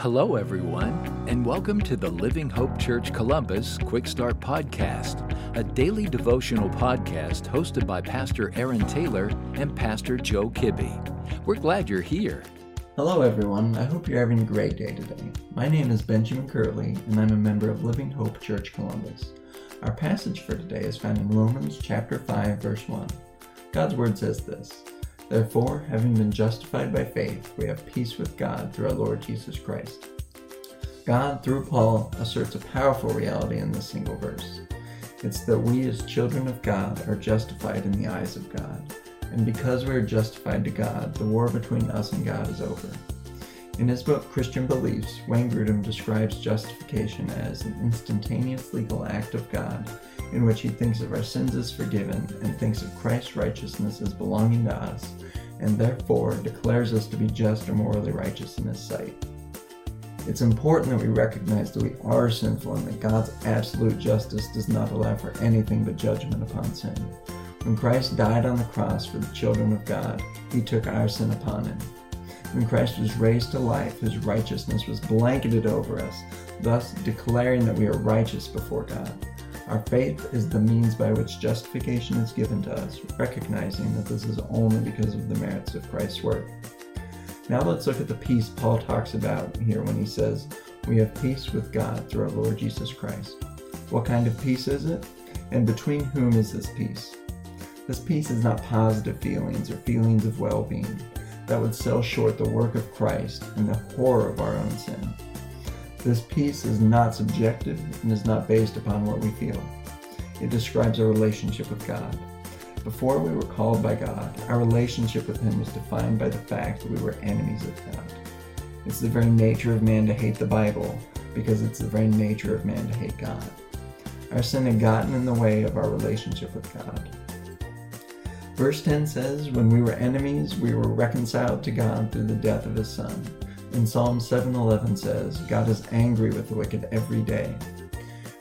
Hello, everyone, and welcome to the Living Hope Church Columbus Quick Start Podcast, a daily devotional podcast hosted by Pastor Aaron Taylor and Pastor Joe Kibbe. We're glad you're here. Hello, everyone. I hope you're having a great day today. My name is Benjamin Curley, and I'm a member of Living Hope Church Columbus. Our passage for today is found in Romans chapter 5, verse 1. God's word says this. Therefore, having been justified by faith, we have peace with God through our Lord Jesus Christ. God, through Paul, asserts a powerful reality in this single verse. It's that we, as children of God, are justified in the eyes of God. And because we are justified to God, the war between us and God is over. In his book Christian Beliefs, Wayne Grudem describes justification as an instantaneous legal act of God in which he thinks of our sins as forgiven and thinks of Christ's righteousness as belonging to us, and therefore declares us to be just or morally righteous in his sight. It's important that we recognize that we are sinful and that God's absolute justice does not allow for anything but judgment upon sin. When Christ died on the cross for the children of God, he took our sin upon him. When Christ was raised to life, his righteousness was blanketed over us, thus declaring that we are righteous before God. Our faith is the means by which justification is given to us, recognizing that this is only because of the merits of Christ's work. Now let's look at the peace Paul talks about here when he says, We have peace with God through our Lord Jesus Christ. What kind of peace is it? And between whom is this peace? This peace is not positive feelings or feelings of well being that would sell short the work of Christ and the horror of our own sin. This peace is not subjective and is not based upon what we feel. It describes our relationship with God. Before we were called by God, our relationship with Him was defined by the fact that we were enemies of God. It's the very nature of man to hate the Bible because it's the very nature of man to hate God. Our sin had gotten in the way of our relationship with God. Verse 10 says, When we were enemies, we were reconciled to God through the death of His Son. In Psalm 7:11 says, God is angry with the wicked every day.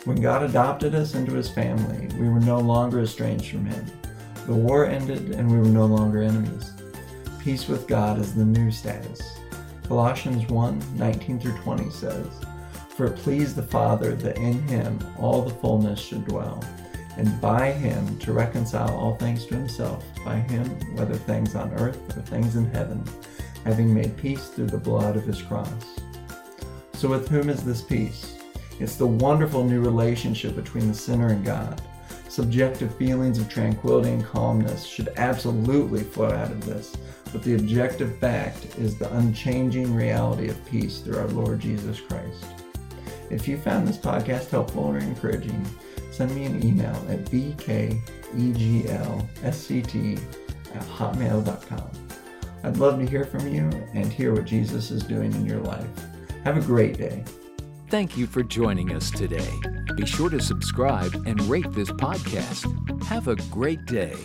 When God adopted us into his family, we were no longer estranged from him. The war ended and we were no longer enemies. Peace with God is the new status. Colossians 1:19 through 20 says, For it pleased the Father that in him all the fullness should dwell, and by him to reconcile all things to himself, by him, whether things on earth or things in heaven having made peace through the blood of his cross. So, with whom is this peace? It's the wonderful new relationship between the sinner and God. Subjective feelings of tranquility and calmness should absolutely flow out of this, but the objective fact is the unchanging reality of peace through our Lord Jesus Christ. If you found this podcast helpful or encouraging, send me an email at bkeglsct at hotmail.com. I'd love to hear from you and hear what Jesus is doing in your life. Have a great day. Thank you for joining us today. Be sure to subscribe and rate this podcast. Have a great day.